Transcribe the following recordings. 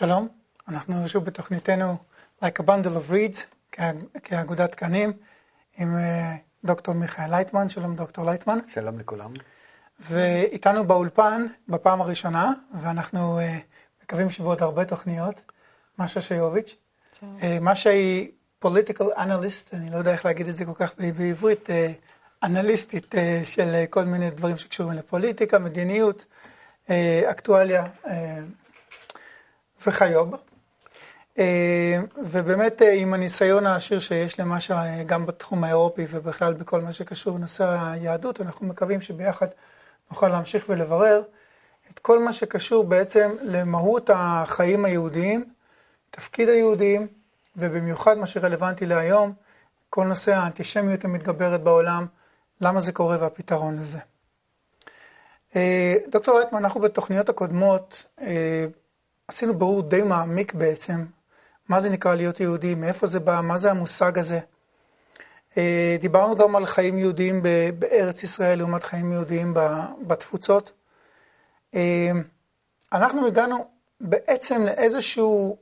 שלום, אנחנו שוב בתוכניתנו Like a Bundle of Reeds, כאגודת קנים, עם אה, דוקטור מיכאל לייטמן, שלום דוקטור לייטמן. שלום לכולם. ואיתנו באולפן בפעם הראשונה, ואנחנו אה, מקווים שבעוד הרבה תוכניות, משה שיוביץ'. אה, משה היא political analyst, אני לא יודע איך להגיד את זה כל כך בעברית, אנליסטית של כל מיני דברים שקשורים לפוליטיקה, מדיניות, אקטואליה וכיוב. אה, ובאמת אה, עם הניסיון העשיר שיש למשהו גם בתחום האירופי ובכלל בכל מה שקשור לנושא היהדות, אנחנו מקווים שביחד נוכל להמשיך ולברר את כל מה שקשור בעצם למהות החיים היהודיים, תפקיד היהודים, ובמיוחד מה שרלוונטי להיום, כל נושא האנטישמיות המתגברת בעולם, למה זה קורה והפתרון לזה. אה, דוקטור לייטמן, אנחנו בתוכניות הקודמות עשינו ברור די מעמיק בעצם, מה זה נקרא להיות יהודי, מאיפה זה בא, מה זה המושג הזה. אה, דיברנו גם על חיים יהודיים בארץ ישראל לעומת חיים יהודיים בתפוצות. אה, אנחנו הגענו בעצם לאיזשהו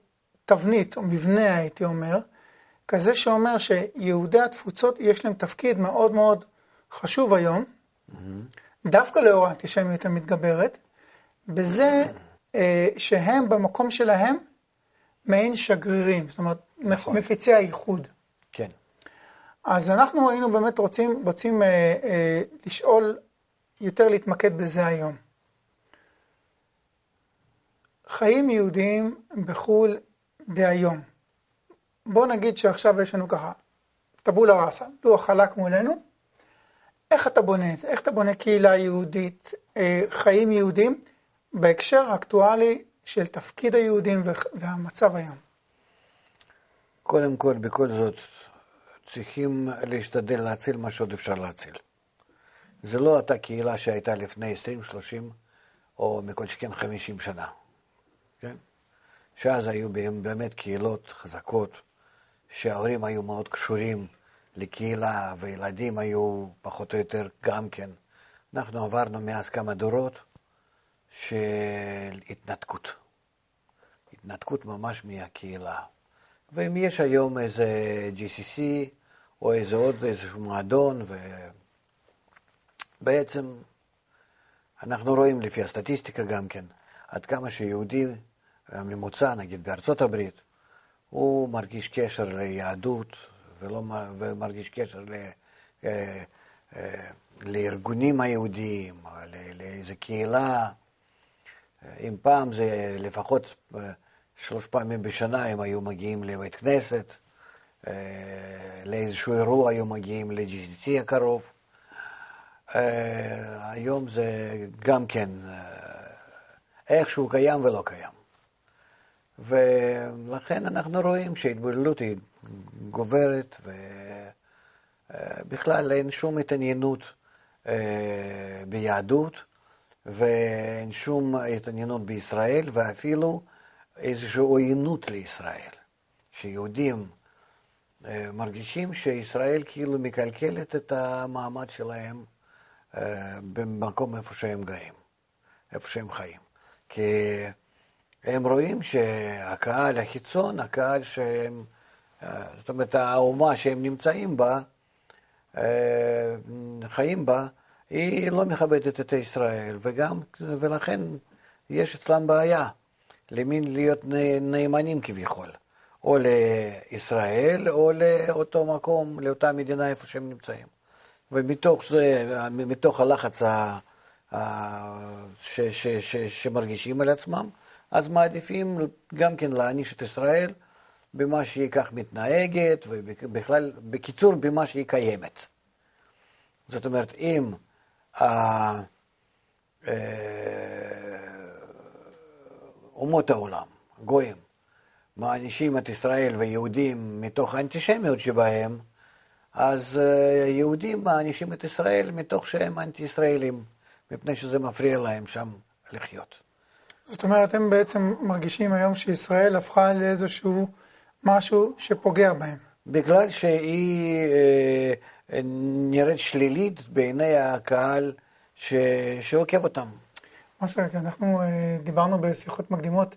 תבנית או מבנה, הייתי אומר, כזה שאומר שיהודי התפוצות יש להם תפקיד מאוד מאוד חשוב היום, mm-hmm. דווקא לאור האנטישמיות המתגברת, בזה אה, שהם במקום שלהם מעין שגרירים, זאת אומרת, נכון. מפיצי האיחוד. כן. אז אנחנו היינו באמת רוצים, רוצים אה, אה, לשאול, יותר להתמקד בזה היום. חיים יהודיים בחו"ל דהיום. בואו נגיד שעכשיו יש לנו ככה, טבולה ראסה, לוח חלק מולנו. איך אתה בונה את זה? איך אתה בונה קהילה יהודית, אה, חיים יהודיים? בהקשר האקטואלי של תפקיד היהודים והמצב היום? קודם כל, בכל זאת, צריכים להשתדל להציל מה שעוד אפשר להציל. זה לא אותה קהילה שהייתה לפני 20, 30 או מכל שכן 50 שנה, כן? שאז היו באמת קהילות חזקות, שההורים היו מאוד קשורים לקהילה, וילדים היו פחות או יותר גם כן. אנחנו עברנו מאז כמה דורות, של התנתקות. התנתקות ממש מהקהילה. ואם יש היום איזה GCC או איזה עוד איזשהו מועדון, ובעצם אנחנו רואים לפי הסטטיסטיקה גם כן, עד כמה שיהודי הממוצע, נגיד בארצות הברית, הוא מרגיש קשר ליהדות ולא, ומרגיש קשר ל, אה, אה, לארגונים היהודיים, לאיזה קהילה. אם פעם זה לפחות אה, שלוש פעמים בשנה הם היו מגיעים לבית כנסת, אה, לאיזשהו אירוע היו מגיעים ל-GCC הקרוב. אה, היום זה גם כן איכשהו קיים ולא קיים. ולכן אנחנו רואים שההתבוללות היא גוברת, ובכלל אין שום התעניינות ביהדות. ואין שום התעניינות בישראל, ואפילו איזושהי עוינות לישראל, שיהודים אה, מרגישים שישראל כאילו מקלקלת את המעמד שלהם אה, במקום איפה שהם גרים, איפה שהם חיים. כי הם רואים שהקהל החיצון, הקהל שהם, אה, זאת אומרת, האומה שהם נמצאים בה, חיים בה, היא לא מכבדת את ישראל, וגם, ולכן יש אצלם בעיה למין להיות נאמנים כביכול, או לישראל או לאותו מקום, לאותה מדינה איפה שהם נמצאים. ומתוך זה, מתוך הלחץ ה, ש, ש, ש, שמרגישים על עצמם, אז מעדיפים גם כן להעניש את ישראל במה שהיא כך מתנהגת, ובכלל, בקיצור, במה שהיא קיימת. זאת אומרת, אם אומות העולם, גויים, מענישים את ישראל ויהודים מתוך האנטישמיות שבהם, אז אה, יהודים מענישים את ישראל מתוך שהם אנטי-ישראלים, מפני שזה מפריע להם שם לחיות. זאת אומרת, הם בעצם מרגישים היום שישראל הפכה לאיזשהו משהו שפוגע בהם. בגלל שהיא... נראית שלילית בעיני הקהל ש... שעוקב אותם. מה שאנחנו אה, דיברנו בשיחות מקדימות,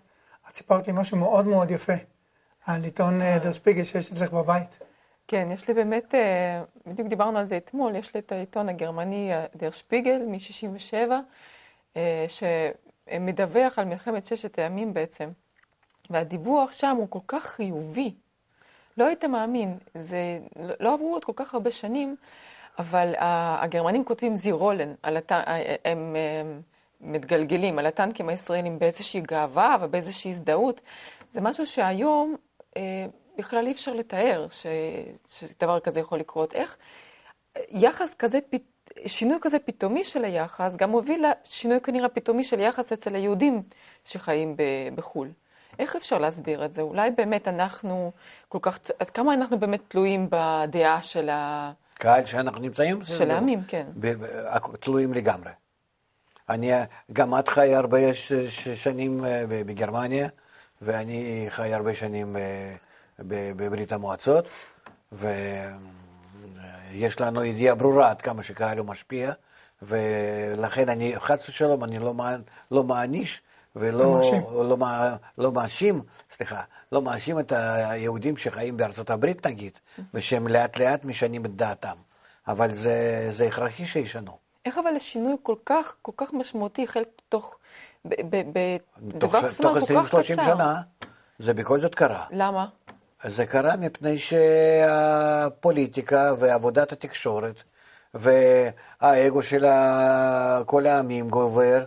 את סיפרת לי משהו מאוד מאוד יפה על עיתון אה, דר שפיגל שיש אצלך בבית. כן, יש לי באמת, אה, בדיוק דיברנו על זה אתמול, יש לי את העיתון הגרמני דר שפיגל מ-67, שמדווח על מלחמת ששת הימים בעצם. והדיווח שם הוא כל כך חיובי. לא היית מאמין, זה, לא עברו עוד כל כך הרבה שנים, אבל הגרמנים כותבים זירולן, על הט... הם, הם מתגלגלים על הטנקים הישראלים באיזושהי גאווה ובאיזושהי הזדהות. זה משהו שהיום אה, בכלל אי אפשר לתאר ש... שדבר כזה יכול לקרות. איך יחס כזה, שינוי כזה פתאומי של היחס, גם הוביל לשינוי כנראה פתאומי של יחס אצל היהודים שחיים בחו"ל. איך אפשר להסביר את זה? אולי באמת אנחנו כל כך, עד כמה אנחנו באמת תלויים בדעה של ה... קהל שאנחנו נמצאים? של העמים, כן. תלויים לגמרי. אני, גם את חי הרבה שנים אה, בגרמניה, ואני חי הרבה שנים אה, בברית המועצות, ויש לנו ידיעה ברורה עד כמה שקהל הוא משפיע, ולכן אני, חס ושלום, אני לא, לא מעניש ולא לא, לא, לא מאשים, סליחה, לא מאשים את היהודים שחיים בארצות הברית נגיד, ושהם לאט לאט משנים את דעתם, אבל זה, זה הכרחי שישנו. איך אבל השינוי כל כך, כל כך משמעותי, חלק תוך, בטווח זמן כל כך קצר. תוך 20-30 שנה, זה בכל זאת קרה. למה? זה קרה מפני שהפוליטיקה ועבודת התקשורת והאגו של כל העמים גובר,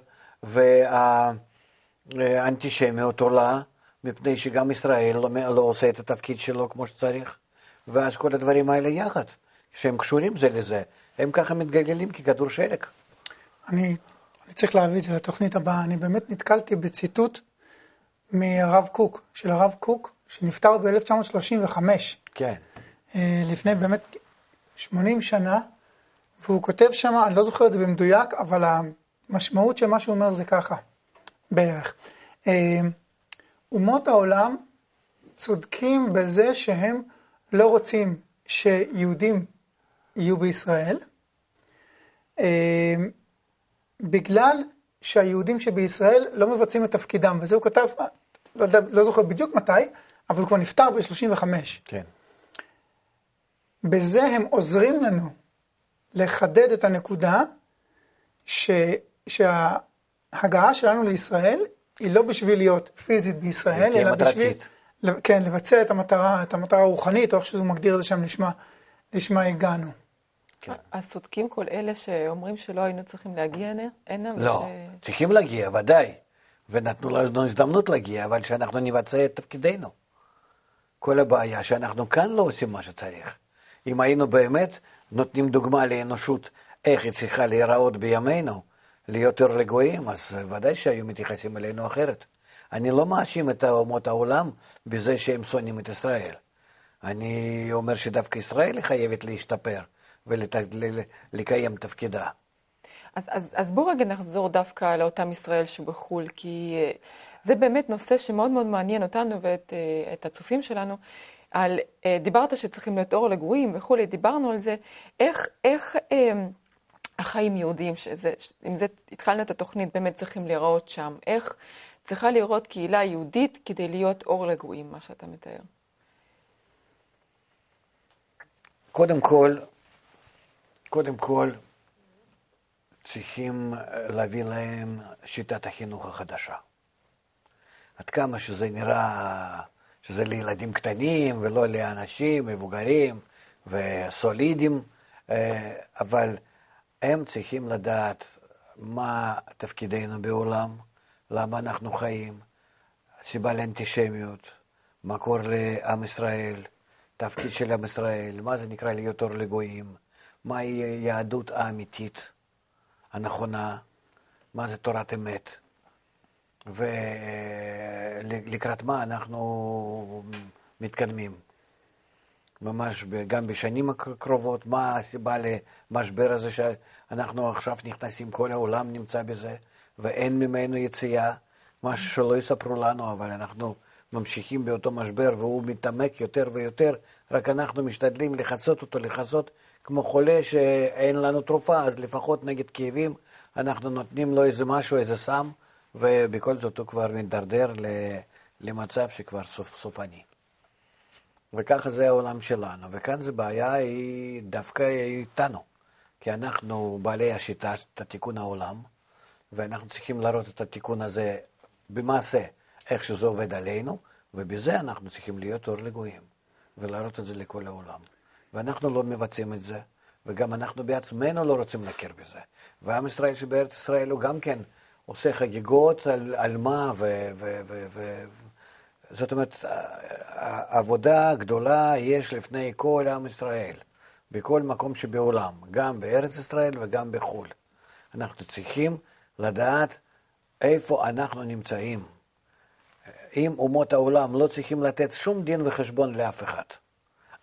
והאנטישמיות עולה, מפני שגם ישראל לא, לא עושה את התפקיד שלו כמו שצריך, ואז כל הדברים האלה יחד, שהם קשורים זה לזה. הם ככה מתגלגלים ככדור שלג. אני, אני צריך להביא את זה לתוכנית הבאה. אני באמת נתקלתי בציטוט מהרב קוק, של הרב קוק, שנפטר ב-1935. כן. אה, לפני באמת 80 שנה, והוא כותב שם, אני לא זוכר את זה במדויק, אבל המשמעות של מה שהוא אומר זה ככה, בערך. אה, אומות העולם צודקים בזה שהם לא רוצים שיהודים יהיו בישראל, אה, בגלל שהיהודים שבישראל לא מבצעים את תפקידם, וזה הוא כתב, לא, לא זוכר בדיוק מתי, אבל הוא כבר נפטר ב-35. כן. בזה הם עוזרים לנו לחדד את הנקודה ש, שההגעה שלנו לישראל היא לא בשביל להיות פיזית בישראל, אלא בשביל... כן, לבצע את המטרה, את המטרה הרוחנית, או איך שהוא מגדיר את זה שם לשמה, לשמה הגענו. כן. אז צודקים כל אלה שאומרים שלא היינו צריכים להגיע הנה? לא, וש... צריכים להגיע, ודאי. ונתנו לנו הזדמנות להגיע, אבל שאנחנו נבצע את תפקידנו. כל הבעיה שאנחנו כאן לא עושים מה שצריך. אם היינו באמת נותנים דוגמה לאנושות איך היא צריכה להיראות בימינו, להיות יותר לגויים, אז ודאי שהיו מתייחסים אלינו אחרת. אני לא מאשים את אומות העולם בזה שהם שונאים את ישראל. אני אומר שדווקא ישראל חייבת להשתפר. ולקיים תפקידה. אז, אז, אז בואו רגע נחזור דווקא לאותם ישראל שבחו"ל, כי אה, זה באמת נושא שמאוד מאוד מעניין אותנו ואת אה, הצופים שלנו. על, אה, דיברת שצריכים להיות אור לגויים וכולי, דיברנו על זה, איך, איך החיים יהודיים, שזה, עם זה התחלנו את התוכנית, באמת צריכים להיראות שם, איך צריכה להיראות קהילה יהודית כדי להיות אור לגויים, מה שאתה מתאר. קודם כל, קודם כל, צריכים להביא להם שיטת החינוך החדשה. עד כמה שזה נראה, שזה לילדים קטנים ולא לאנשים מבוגרים וסולידים, אה, אבל הם צריכים לדעת מה תפקידנו בעולם, למה אנחנו חיים, סיבה לאנטישמיות, מקור לעם ישראל, תפקיד של עם ישראל, מה זה נקרא להיות אור לגויים. מהי היהדות האמיתית, הנכונה, מה זה תורת אמת, ולקראת מה אנחנו מתקדמים. ממש גם בשנים הקרובות, מה הסיבה למשבר הזה שאנחנו עכשיו נכנסים, כל העולם נמצא בזה, ואין ממנו יציאה, משהו שלא יספרו לנו, אבל אנחנו ממשיכים באותו משבר והוא מתעמק יותר ויותר, רק אנחנו משתדלים לחצות אותו, לחצות כמו חולה שאין לנו תרופה, אז לפחות נגד כאבים אנחנו נותנים לו איזה משהו, איזה סם, ובכל זאת הוא כבר מידרדר למצב שכבר סוף, סופני. וככה זה העולם שלנו, וכאן זו בעיה היא דווקא איתנו, כי אנחנו בעלי השיטה, את תיקון העולם, ואנחנו צריכים להראות את התיקון הזה במעשה, איך שזה עובד עלינו, ובזה אנחנו צריכים להיות אור לגויים, ולהראות את זה לכל העולם. ואנחנו לא מבצעים את זה, וגם אנחנו בעצמנו לא רוצים להכיר בזה. ועם ישראל שבארץ ישראל הוא גם כן עושה חגיגות על, על מה, ו, ו, ו, ו, זאת אומרת, עבודה גדולה יש לפני כל עם ישראל, בכל מקום שבעולם, גם בארץ ישראל וגם בחו"ל. אנחנו צריכים לדעת איפה אנחנו נמצאים. אם אומות העולם לא צריכים לתת שום דין וחשבון לאף אחד.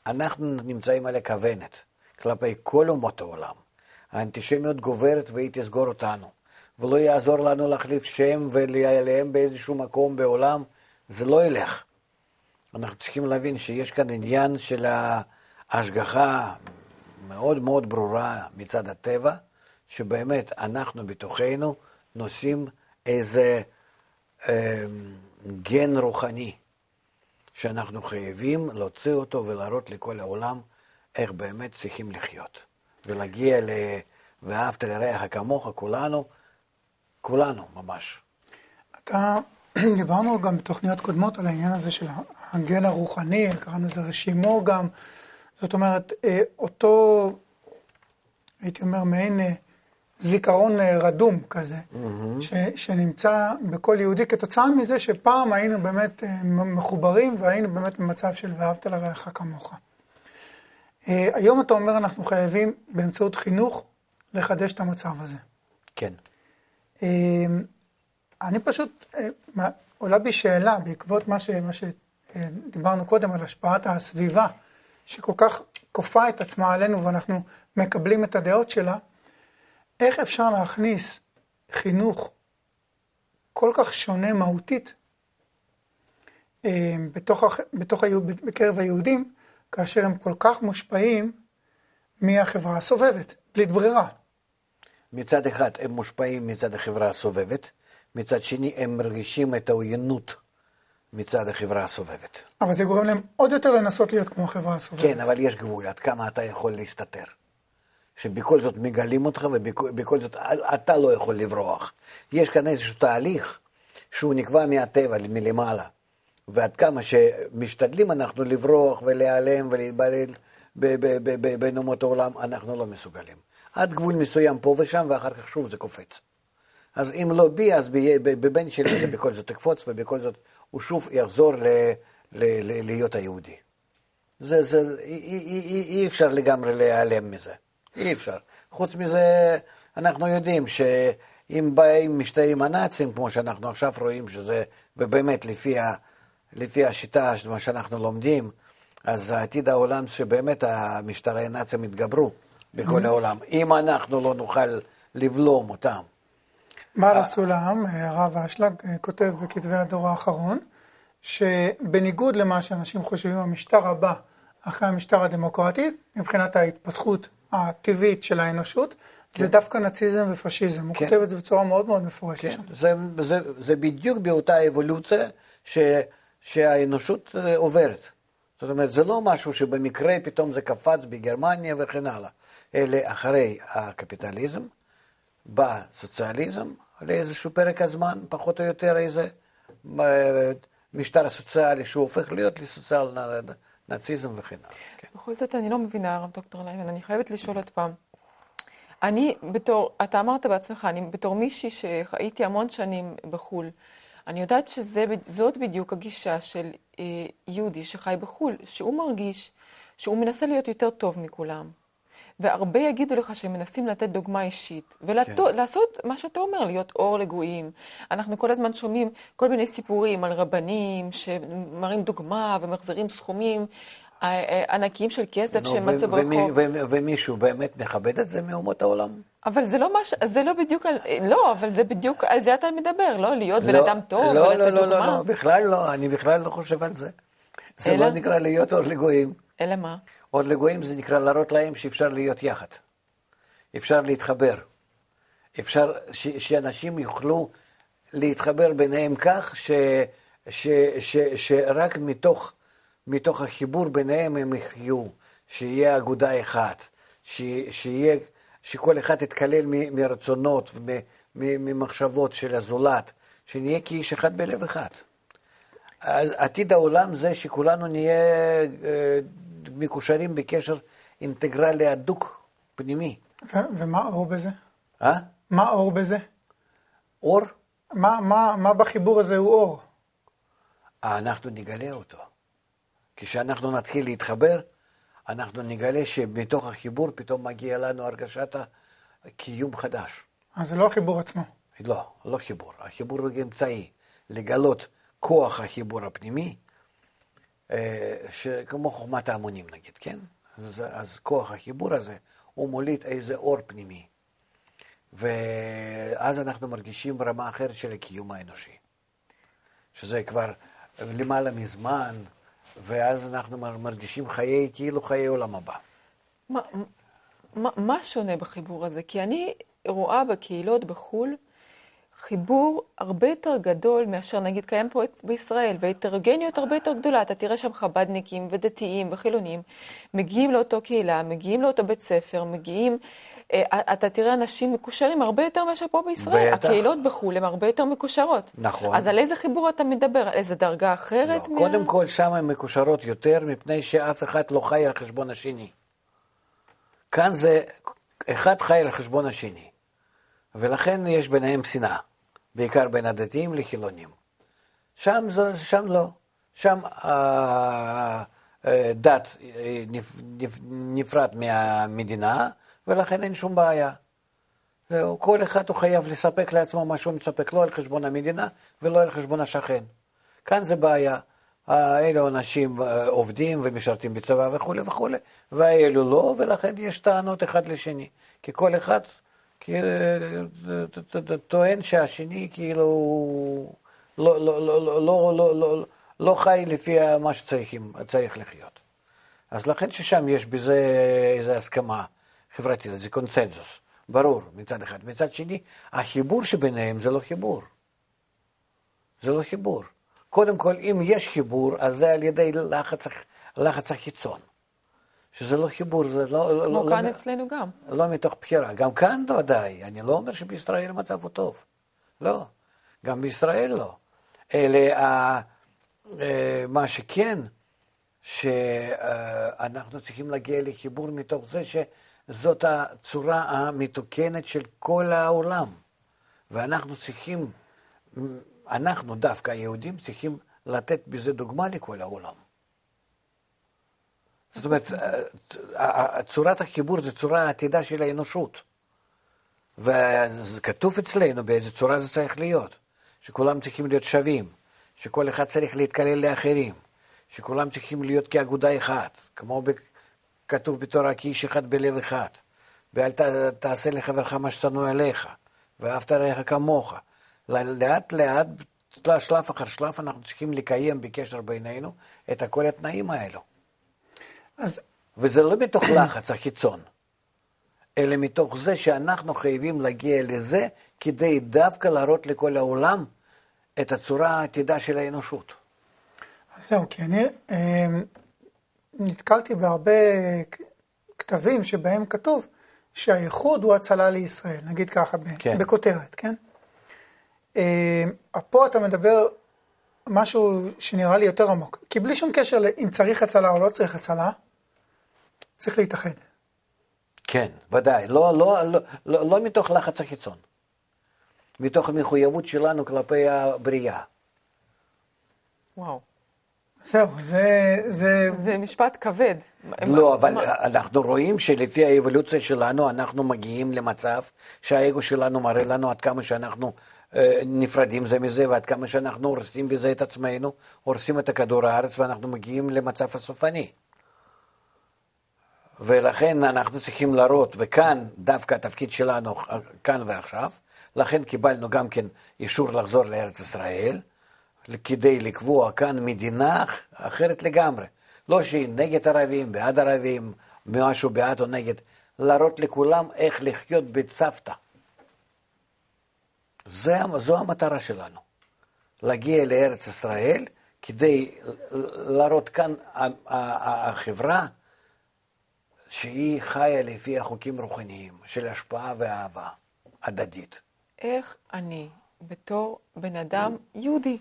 אנחנו נמצאים על הכוונת כלפי כל אומות העולם. האנטישמיות גוברת והיא תסגור אותנו. ולא יעזור לנו להחליף שם ולהיעלם באיזשהו מקום בעולם, זה לא ילך. אנחנו צריכים להבין שיש כאן עניין של ההשגחה מאוד מאוד ברורה מצד הטבע, שבאמת אנחנו בתוכנו נושאים איזה אה, גן רוחני, שאנחנו חייבים להוציא אותו ולהראות לכל העולם איך באמת צריכים לחיות. ולהגיע ל... ואהבת לרעך כמוך, כולנו, כולנו ממש. אתה, דיברנו גם בתוכניות קודמות על העניין הזה של הגן הרוחני, קראנו לזה רשימו גם. זאת אומרת, אה, אותו, הייתי אומר, מעין אה, זיכרון אה, רדום כזה. ש, שנמצא בכל יהודי כתוצאה מזה שפעם היינו באמת מחוברים והיינו באמת במצב של ואהבת לרעך כמוך. היום אתה אומר, אנחנו חייבים באמצעות חינוך לחדש את המצב הזה. כן. אני פשוט, עולה בי שאלה בעקבות מה, ש, מה שדיברנו קודם על השפעת הסביבה, שכל כך כופה את עצמה עלינו ואנחנו מקבלים את הדעות שלה, איך אפשר להכניס חינוך כל כך שונה מהותית בתוך, בתוך, בקרב היהודים, כאשר הם כל כך מושפעים מהחברה הסובבת, בלית ברירה. מצד אחד הם מושפעים מצד החברה הסובבת, מצד שני הם מרגישים את העוינות מצד החברה הסובבת. אבל זה גורם להם עוד יותר לנסות להיות כמו החברה הסובבת. כן, אבל יש גבול, עד כמה אתה יכול להסתתר. שבכל זאת מגלים אותך ובכל זאת אתה לא יכול לברוח. יש כאן איזשהו תהליך שהוא נקבע מהטבע, מלמעלה. ועד כמה שמשתדלים אנחנו לברוח ולהיעלם ולהתבלל בין אומות העולם, אנחנו לא מסוגלים. עד גבול מסוים פה ושם, ואחר כך שוב זה קופץ. אז אם לא בי, אז בבן שלי זה בכל זאת יקפוץ, ובכל זאת הוא שוב יחזור ל, ל, ל, להיות היהודי. זה, זה, אי, אי, אי, אי אפשר לגמרי להיעלם מזה. אי אפשר. חוץ מזה, אנחנו יודעים שאם באים משטרים הנאצים, כמו שאנחנו עכשיו רואים, שזה, ובאמת לפי, ה, לפי השיטה, מה שאנחנו לומדים, אז עתיד העולם שבאמת המשטרי הנאצים יתגברו בכל mm-hmm. העולם. אם אנחנו לא נוכל לבלום אותם מה עשו לעם, הרב אשלג כותב בכתבי הדור האחרון, שבניגוד למה שאנשים חושבים, המשטר הבא אחרי המשטר הדמוקרטי, מבחינת ההתפתחות הטבעית של האנושות, כן. זה דווקא נאציזם ופשיזם. הוא כן. כותב את זה בצורה מאוד מאוד מפורשת. כן. זה, זה, זה בדיוק באותה אבולוציה ש, שהאנושות אה, עוברת. זאת אומרת, זה לא משהו שבמקרה פתאום זה קפץ בגרמניה וכן הלאה, אלא אחרי הקפיטליזם, בסוציאליזם, לאיזשהו פרק הזמן, פחות או יותר איזה אה, משטר סוציאלי שהוא הופך להיות לסוציאל נאציזם וכן הלאה. כן. בכל זאת אני לא מבינה, הרב דוקטור לייטמן, אני חייבת לשאול עוד פעם. אני בתור, אתה אמרת בעצמך, אני בתור מישהי שהייתי המון שנים בחו"ל, אני יודעת שזאת בדיוק הגישה של אה, יהודי שחי בחו"ל, שהוא מרגיש שהוא מנסה להיות יותר טוב מכולם. והרבה יגידו לך שהם מנסים לתת דוגמה אישית, ולעשות כן. מה שאתה אומר, להיות אור לגויים. אנחנו כל הזמן שומעים כל מיני סיפורים על רבנים שמראים דוגמה ומחזירים סכומים. אה, אה, ענקיים של כסף שהם מצאו ברחוב. ומישהו באמת מכבד את זה מאומות העולם? אבל זה לא, מש... זה לא בדיוק, על... לא, אבל זה בדיוק, על זה אתה מדבר, לא? להיות בן לא, אדם טוב לא, ולתת לא, לא, דוגמה. לא, לא, לא, בכלל לא, אני בכלל לא חושב על זה. זה אלא... לא נקרא להיות אור לגויים. אלא מה? אור לגויים זה נקרא להראות להם שאפשר להיות יחד. אפשר להתחבר. אפשר ש, שאנשים יוכלו להתחבר ביניהם כך ש, ש, שרק מתוך, מתוך החיבור ביניהם הם יחיו, שיהיה אגודה אחת, ש, שיהיה, שכל אחד יתקלל מ- מרצונות וממחשבות של הזולת, שנהיה כאיש אחד בלב אחד. עתיד העולם זה שכולנו נהיה אה, מקושרים בקשר אינטגרלי הדוק, פנימי. ו- ומה אור בזה? אה? מה אור בזה? אור, מה, מה, מה בחיבור הזה הוא אור? אנחנו נגלה אותו. כשאנחנו נתחיל להתחבר, אנחנו נגלה שמתוך החיבור פתאום מגיע לנו הרגשת הקיום חדש. אז זה לא החיבור עצמו. לא, לא חיבור. החיבור הוא אמצעי לגלות כוח החיבור הפנימי, אה, שכמו חוכמת ההמונים נגיד, כן? אז, אז כוח החיבור הזה, הוא מוליד איזה אור פנימי. ואז אנחנו מרגישים רמה אחרת של הקיום האנושי. שזה כבר למעלה מזמן, ואז אנחנו מרגישים חיי, כאילו חיי עולם הבא. מה, מה, מה שונה בחיבור הזה? כי אני רואה בקהילות בחו"ל חיבור הרבה יותר גדול מאשר נגיד קיים פה בישראל, והטרוגניות הרבה יותר גדולה. אתה תראה שם חב"דניקים ודתיים וחילונים, מגיעים לאותו קהילה, מגיעים לאותו בית ספר, מגיעים... אה, אתה תראה אנשים מקושרים הרבה יותר מאשר פה בישראל. בטח. הקהילות בחו"ל הן הרבה יותר מקושרות. נכון. אז על איזה חיבור אתה מדבר? על איזה דרגה אחרת? לא, קודם כל שם הן מקושרות יותר, מפני שאף אחד לא חי על חשבון השני. כאן זה, אחד חי על חשבון השני, ולכן יש ביניהם שנאה, בעיקר בין הדתיים לחילונים. שם, זה, שם לא. שם הדת נפרד מהמדינה, ולכן אין שום בעיה. זהו, כל אחד הוא חייב לספק לעצמו מה שהוא מספק, לא על חשבון המדינה ולא על חשבון השכן. כאן זה בעיה. אלו אנשים עובדים ומשרתים בצבא וכולי וכולי, והאלו לא, ולכן יש טענות אחד לשני. כי כל אחד טוען שהשני כאילו לא, לא, לא, לא, לא, לא, לא, לא חי לפי מה שצריך לחיות. אז לכן ששם יש בזה איזו הסכמה. חברתית, זה קונצנזוס, ברור מצד אחד. מצד שני, החיבור שביניהם זה לא חיבור. זה לא חיבור. קודם כל, אם יש חיבור, אז זה על ידי לחץ, לחץ החיצון. שזה לא חיבור, זה לא... כמו לא, כאן לא, אצלנו גם. לא מתוך בחירה. גם כאן ודאי. אני לא אומר שבישראל המצב הוא טוב. לא. גם בישראל לא. אלא מה שכן, שאנחנו צריכים להגיע לחיבור מתוך זה ש... זאת הצורה המתוקנת של כל העולם. ואנחנו צריכים, אנחנו דווקא היהודים צריכים לתת בזה דוגמה לכל העולם. זאת אומרת, צורת החיבור זה צורה העתידה של האנושות. וכתוב אצלנו באיזה צורה זה צריך להיות. שכולם צריכים להיות שווים, שכל אחד צריך להתקלל לאחרים, שכולם צריכים להיות כאגודה אחת, כמו כתוב בתורה כי איש אחד בלב אחד. ואל ת, תעשה לחברך מה ששנוא עליך, ואהבת רעך כמוך. לאט לאט, שלב אחר שלב, אנחנו צריכים לקיים בקשר בינינו את כל התנאים האלו. אז... וזה לא מתוך לחץ החיצון, אלא מתוך זה שאנחנו חייבים להגיע לזה כדי דווקא להראות לכל העולם את הצורה העתידה של האנושות. אז זהו, כי אני נתקלתי בהרבה כתבים שבהם כתוב שהייחוד הוא הצלה לישראל, נגיד ככה, כן. בכותרת, כן? אה, פה אתה מדבר משהו שנראה לי יותר עמוק, כי בלי שום קשר אם צריך הצלה או לא צריך הצלה, צריך להתאחד. כן, ודאי, לא, לא, לא, לא, לא מתוך לחץ החיצון, מתוך המחויבות שלנו כלפי הבריאה. וואו. זהו, זה, זה... זה משפט כבד. לא, אבל אנחנו רואים שלפי האבולוציה שלנו, אנחנו מגיעים למצב שהאגו שלנו מראה לנו עד כמה שאנחנו אה, נפרדים זה מזה, ועד כמה שאנחנו הורסים בזה את עצמנו, הורסים את הכדור הארץ, ואנחנו מגיעים למצב הסופני. ולכן אנחנו צריכים להראות, וכאן דווקא התפקיד שלנו, כאן ועכשיו, לכן קיבלנו גם כן אישור לחזור לארץ ישראל, כדי לקבוע כאן מדינה אחרת לגמרי. לא שהיא נגד ערבים, בעד ערבים, משהו בעד או נגד, להראות לכולם איך לחיות בצוותא. זו המטרה שלנו. להגיע לארץ ישראל כדי להראות כאן החברה שהיא חיה לפי החוקים רוחניים של השפעה ואהבה הדדית. איך אני, בתור בן אדם יהודי,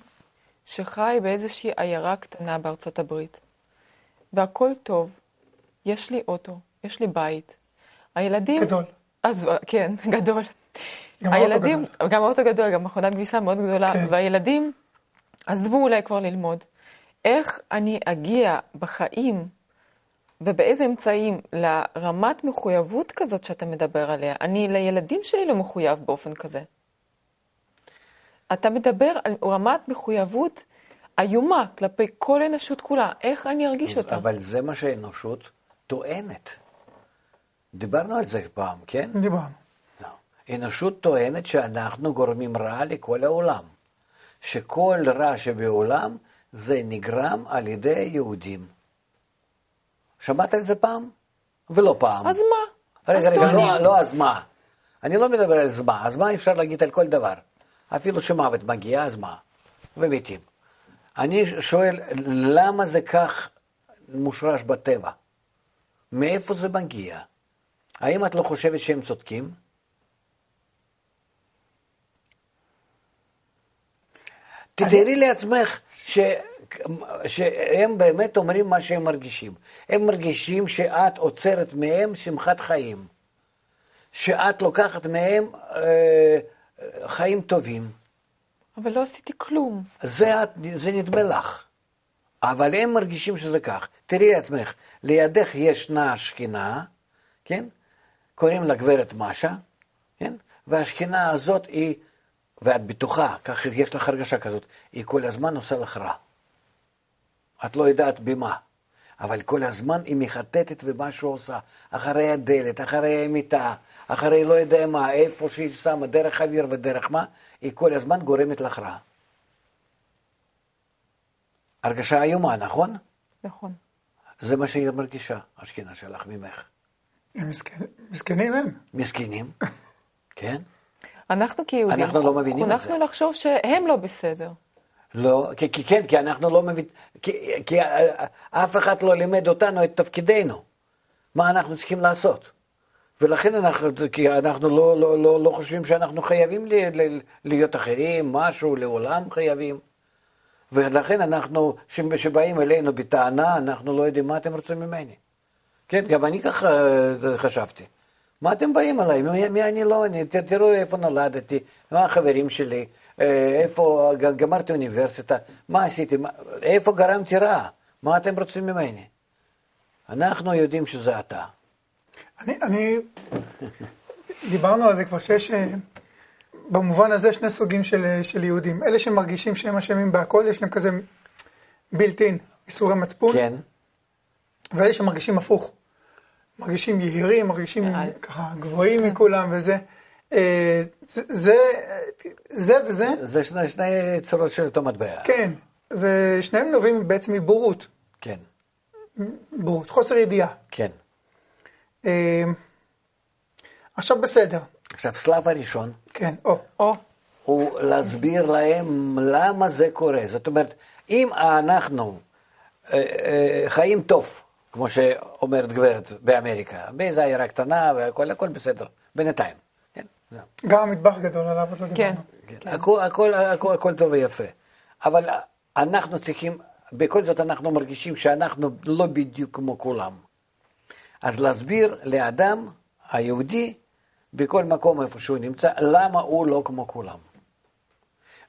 שחי באיזושהי עיירה קטנה בארצות הברית, והכל טוב, יש לי אוטו, יש לי בית, הילדים... גדול. אז כן, גדול. גם האוטו הילדים, גדול. גם האוטו גדול, גם מכונת כביסה מאוד גדולה, כן. והילדים עזבו אולי כבר ללמוד. איך אני אגיע בחיים ובאיזה אמצעים לרמת מחויבות כזאת שאתה מדבר עליה? אני לילדים שלי לא מחויב באופן כזה. אתה מדבר על רמת מחויבות איומה כלפי כל האנושות כולה. איך אני ארגיש אותה? אבל זה מה שהאנושות טוענת. דיברנו על זה פעם, כן? דיברנו. האנושות טוענת שאנחנו גורמים רע לכל העולם. שכל רע שבעולם זה נגרם על ידי יהודים. שמעת על זה פעם? ולא פעם. אז מה? רגע, אז רגע. לא, לא אז מה. אני לא מדבר על אז מה. אז מה אפשר להגיד על כל דבר? אפילו שמוות מגיע, אז מה? ומתים. אני שואל, למה זה כך מושרש בטבע? מאיפה זה מגיע? האם את לא חושבת שהם צודקים? תתארי לעצמך ש... שהם באמת אומרים מה שהם מרגישים. הם מרגישים שאת עוצרת מהם שמחת חיים. שאת לוקחת מהם אה, חיים טובים. אבל לא עשיתי כלום. זה, זה נדמה לך. אבל הם מרגישים שזה כך. תראי לעצמך, לידך ישנה שכינה, כן? קוראים לה גברת משה, כן? והשכינה הזאת היא, ואת בטוחה, כך יש לך הרגשה כזאת, היא כל הזמן עושה לך רע. את לא יודעת במה, אבל כל הזמן היא מחטטת במה שהוא עושה, אחרי הדלת, אחרי המיטה, אחרי לא יודע מה, איפה שהיא שמה, דרך אוויר ודרך מה, היא כל הזמן גורמת לך רע. הרגשה איומה, נכון? נכון. זה מה שהיא מרגישה, השכינה שלך ממך. מסכנים הם. מסכנים, כן? אנחנו כיהודים, אנחנו לא מבינים את זה. לחשוב שהם לא בסדר. לא, כי, כי כן, כי אנחנו לא מבין, כי, כי אה, אף אחד לא לימד אותנו את תפקידנו, מה אנחנו צריכים לעשות. ולכן אנחנו, כי אנחנו לא, לא, לא, לא חושבים שאנחנו חייבים ל, ל, להיות אחרים, משהו, לעולם חייבים. ולכן אנחנו, כשבאים אלינו בטענה, אנחנו לא יודעים מה אתם רוצים ממני. כן, גם אני ככה אה, חשבתי. מה אתם באים אליי? מי, מי אני לא אני? ת- תראו איפה נולדתי, מה החברים שלי, אה, איפה גמרתי אוניברסיטה, מה עשיתי, מה, איפה גרמתי רע, מה אתם רוצים ממני? אנחנו יודעים שזה אתה. אני, אני, דיברנו על זה כבר שיש אה, במובן הזה שני סוגים של, אה, של יהודים. אלה שמרגישים שהם אשמים בהכל, יש להם כזה בילט-אין, איסורי מצפון, כן, ואלה שמרגישים הפוך. מרגישים יהירים, מרגישים מעל. ככה גבוהים מכולם וזה. אה, זה, זה, זה וזה, זה שני, שני צורות של אותו מטבע. כן, ושניהם נובעים בעצם מבורות, כן, בורות, חוסר ידיעה. כן. אה, עכשיו בסדר, עכשיו, שלב הראשון כן, או, או, הוא להסביר להם למה זה קורה. זאת אומרת, אם אנחנו אה, אה, חיים טוב, כמו שאומרת גברת באמריקה, באיזו עיירה קטנה והכל הכל בסדר, בינתיים. כן. גם המטבח גדול עליו עוד לא כן. דיברנו. כן. הכל, הכל, הכל, הכל טוב ויפה. אבל אנחנו צריכים, בכל זאת אנחנו מרגישים שאנחנו לא בדיוק כמו כולם. אז להסביר לאדם היהודי, בכל מקום איפה שהוא נמצא, למה הוא לא כמו כולם.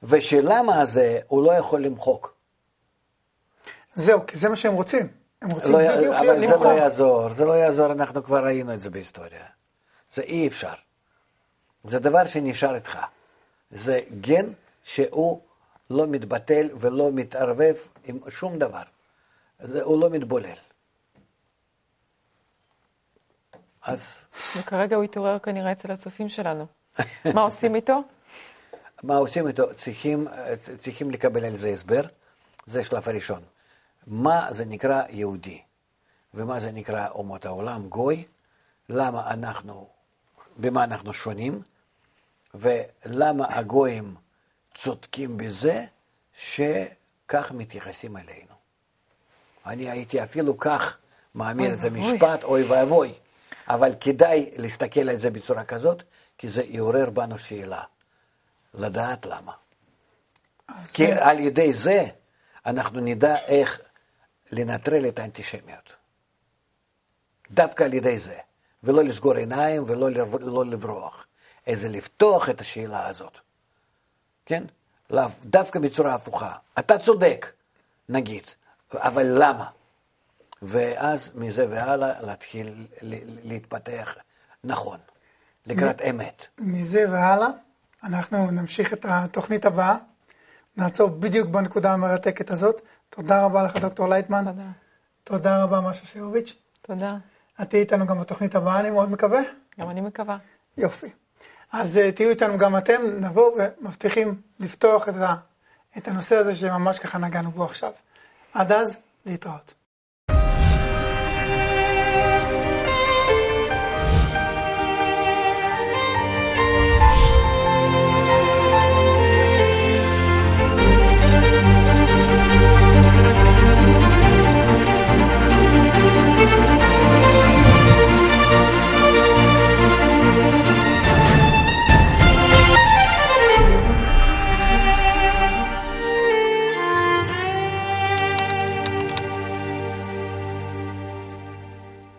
ושלמה הזה הוא לא יכול למחוק. זהו, כי זה מה שהם רוצים. הם רוצים לא, בדיוק להיות אבל זה למחוק. לא יעזור, זה לא יעזור, אנחנו כבר ראינו את זה בהיסטוריה. זה אי אפשר. זה דבר שנשאר איתך. זה גן שהוא לא מתבטל ולא מתערבב עם שום דבר. זה, הוא לא מתבולל. אז וכרגע הוא התעורר כנראה אצל הצופים שלנו. מה עושים איתו? מה עושים איתו? צריכים, צריכים לקבל על זה הסבר. זה שלב הראשון. מה זה נקרא יהודי? ומה זה נקרא אומות העולם, גוי? למה אנחנו, במה אנחנו שונים? ולמה הגויים צודקים בזה, שכך מתייחסים אלינו. אני הייתי אפילו כך מעמיד אוי את. המשפט, אוי ואבוי. אבל כדאי להסתכל על זה בצורה כזאת, כי זה יעורר בנו שאלה. לדעת למה. כי על ידי זה אנחנו נדע איך לנטרל את האנטישמיות. דווקא על ידי זה. ולא לסגור עיניים ולא לא לברוח. איזה לפתוח את השאלה הזאת. כן? דווקא בצורה הפוכה. אתה צודק, נגיד, אבל למה? ואז מזה והלאה להתחיל להתפתח נכון, לקראת אמת. מזה והלאה, אנחנו נמשיך את התוכנית הבאה. נעצור בדיוק בנקודה המרתקת הזאת. תודה רבה לך, דוקטור לייטמן. תודה. תודה רבה, משה שירוביץ'. תודה. את תהיי איתנו גם בתוכנית הבאה, אני מאוד מקווה. גם אני מקווה. יופי. אז אה, תהיו איתנו גם אתם, נבוא ומבטיחים לפתוח את, ה, את הנושא הזה שממש ככה נגענו בו עכשיו. עד אז, להתראות.